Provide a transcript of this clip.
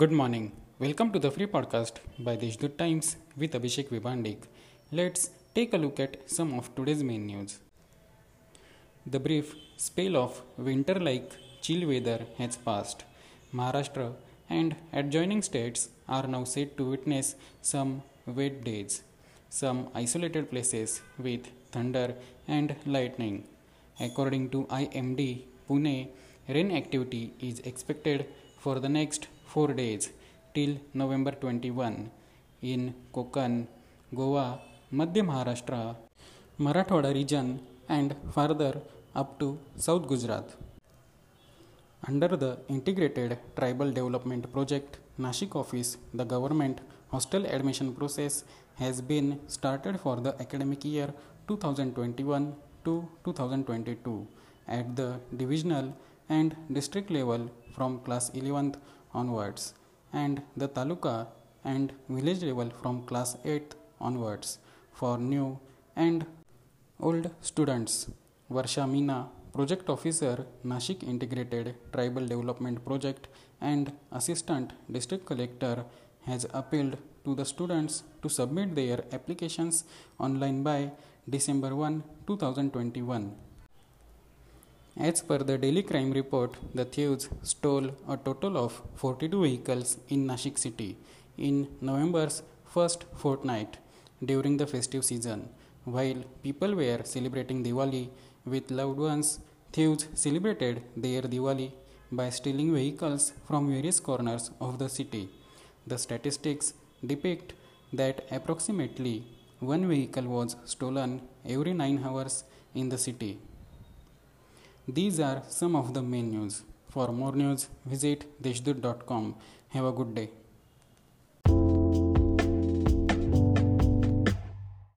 Good morning. Welcome to the free podcast by Deshdoot Times with Abhishek Vibandik. Let's take a look at some of today's main news. The brief spell of winter like chill weather has passed. Maharashtra and adjoining states are now set to witness some wet days, some isolated places with thunder and lightning. According to IMD Pune, rain activity is expected for the next 4 days till November 21 in Konkan, Goa, Madhya Maharashtra, Marathwada region and further up to South Gujarat. Under the Integrated Tribal Development Project Nashik office, the government hostel admission process has been started for the academic year 2021 to 2022 at the divisional and district level from class 11th onwards and the taluka and village level from class 8th onwards for new and old students. Varsha Meena, Project Officer, Nashik Integrated Tribal Development Project and Assistant District Collector has appealed to the students to submit their applications online by December 1, 2021. As per the daily crime report, the thieves stole a total of 42 vehicles in Nashik city in November's first fortnight during the festive season. While people were celebrating Diwali with loved ones, thieves celebrated their Diwali by stealing vehicles from various corners of the city. The statistics depict that approximately one vehicle was stolen every 9 hours in the city. These are some of the main news. For more news, visit deshdoot.com. Have a good day.